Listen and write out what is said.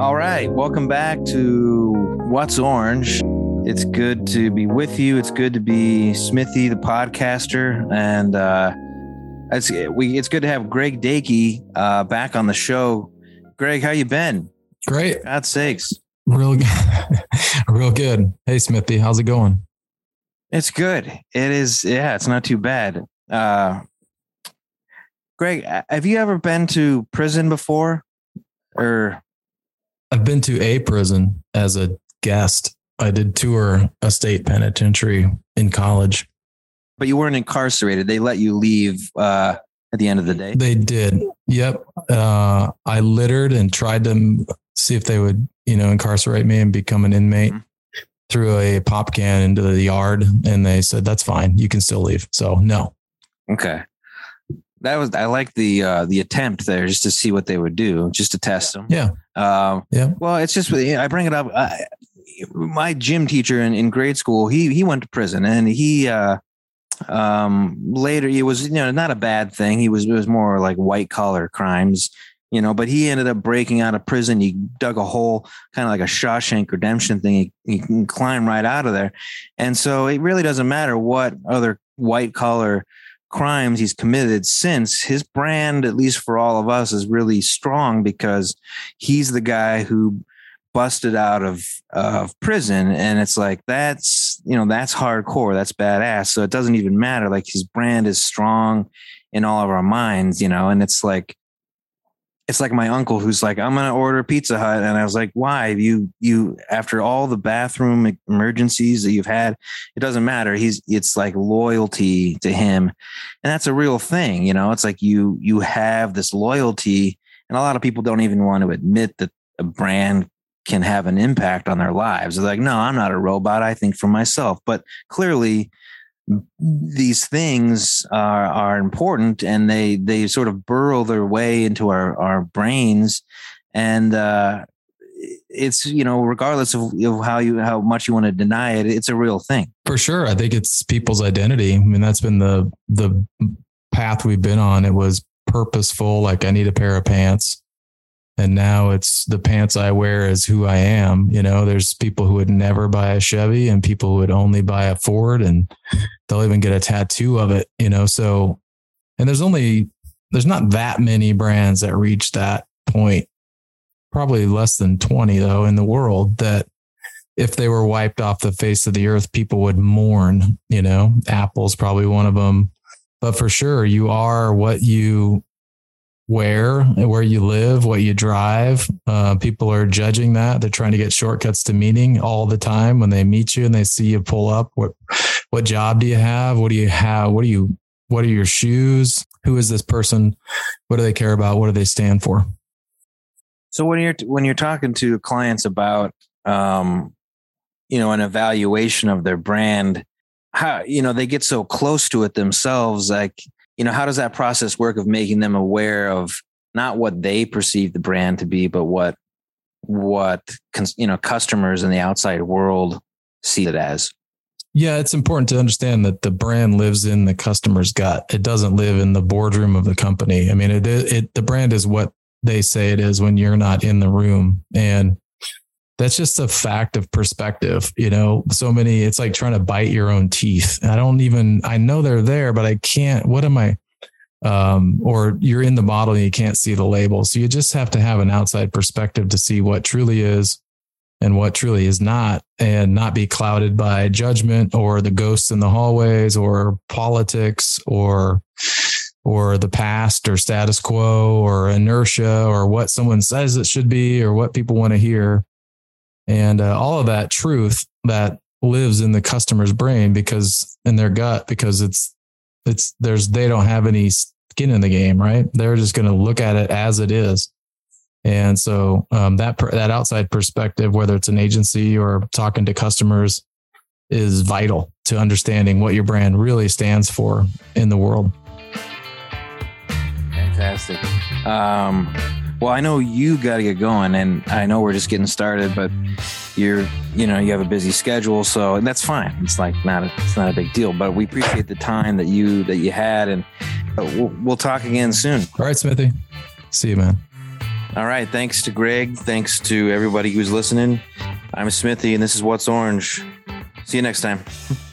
All right. Welcome back to What's Orange. It's good to be with you. It's good to be Smithy, the podcaster. And uh, it's, we, it's good to have Greg Dakey uh, back on the show. Greg, how you been? Great. God's sakes. Real, good. real good. Hey, Smithy, how's it going? It's good. It is. Yeah, it's not too bad. Uh, Greg, have you ever been to prison before? Or I've been to a prison as a guest. I did tour a state penitentiary in college. But you weren't incarcerated. They let you leave uh, at the end of the day. They did. Yep. Uh, I littered and tried to see if they would, you know, incarcerate me and become an inmate. Mm-hmm. Threw a pop can into the yard, and they said that's fine. You can still leave. So no. Okay that was I like the uh, the attempt there just to see what they would do, just to test them. Yeah. Um, yeah. Well, it's just I bring it up. I, my gym teacher in, in grade school, he he went to prison, and he uh, um, later it was you know not a bad thing. He was it was more like white collar crimes, you know. But he ended up breaking out of prison. He dug a hole, kind of like a Shawshank Redemption thing. He, he can climb right out of there, and so it really doesn't matter what other white collar crimes he's committed since his brand at least for all of us is really strong because he's the guy who busted out of of prison. And it's like that's you know that's hardcore that's badass. So it doesn't even matter. Like his brand is strong in all of our minds you know? And it's like it's like my uncle who's like, I'm gonna order Pizza Hut, and I was like, why? You you after all the bathroom emergencies that you've had, it doesn't matter. He's it's like loyalty to him, and that's a real thing. You know, it's like you you have this loyalty, and a lot of people don't even want to admit that a brand can have an impact on their lives. They're like, no, I'm not a robot. I think for myself, but clearly these things are are important and they they sort of burrow their way into our our brains. And uh it's you know regardless of, of how you how much you want to deny it it's a real thing. For sure. I think it's people's identity. I mean that's been the the path we've been on. It was purposeful like i need a pair of pants and now it's the pants I wear is who I am. You know, there's people who would never buy a Chevy and people who would only buy a Ford and they'll even get a tattoo of it, you know. So, and there's only, there's not that many brands that reach that point, probably less than 20 though in the world that if they were wiped off the face of the earth, people would mourn, you know. Apple's probably one of them. But for sure, you are what you where where you live, what you drive. Uh, people are judging that. They're trying to get shortcuts to meaning all the time when they meet you and they see you pull up. What what job do you have? What do you have? What do you what are your shoes? Who is this person? What do they care about? What do they stand for? So when you're when you're talking to clients about um, you know an evaluation of their brand, how you know they get so close to it themselves, like you know how does that process work of making them aware of not what they perceive the brand to be but what what you know customers in the outside world see it as? Yeah it's important to understand that the brand lives in the customer's gut. It doesn't live in the boardroom of the company. I mean it, it the brand is what they say it is when you're not in the room. And that's just a fact of perspective you know? So many it's like trying to bite your own teeth. I don't even i know they're there but i can't what am i um, or you're in the model and you can't see the label. So you just have to have an outside perspective to see what truly is and what truly is not and not be clouded by judgment or the ghosts in the hallways or politics or or the past or status quo or inertia or what someone says it should be or what people want to hear and uh, all of that truth that lives in the customer's brain because in their gut because it's it's there's they don't have any skin in the game right? They're just going to look at it as it is. And so um, that that outside perspective whether it's an agency or talking to customers is vital to understanding what your brand really stands for in the world. Fantastic. Um, well, I know you got to get going, and I know we're just getting started, but you're, you know, you have a busy schedule, so and that's fine. It's like not, a, it's not a big deal. But we appreciate the time that you that you had, and uh, we'll, we'll talk again soon. All right, Smithy. See you, man. All right. Thanks to Greg. Thanks to everybody who's listening. I'm Smithy, and this is What's Orange. See you next time.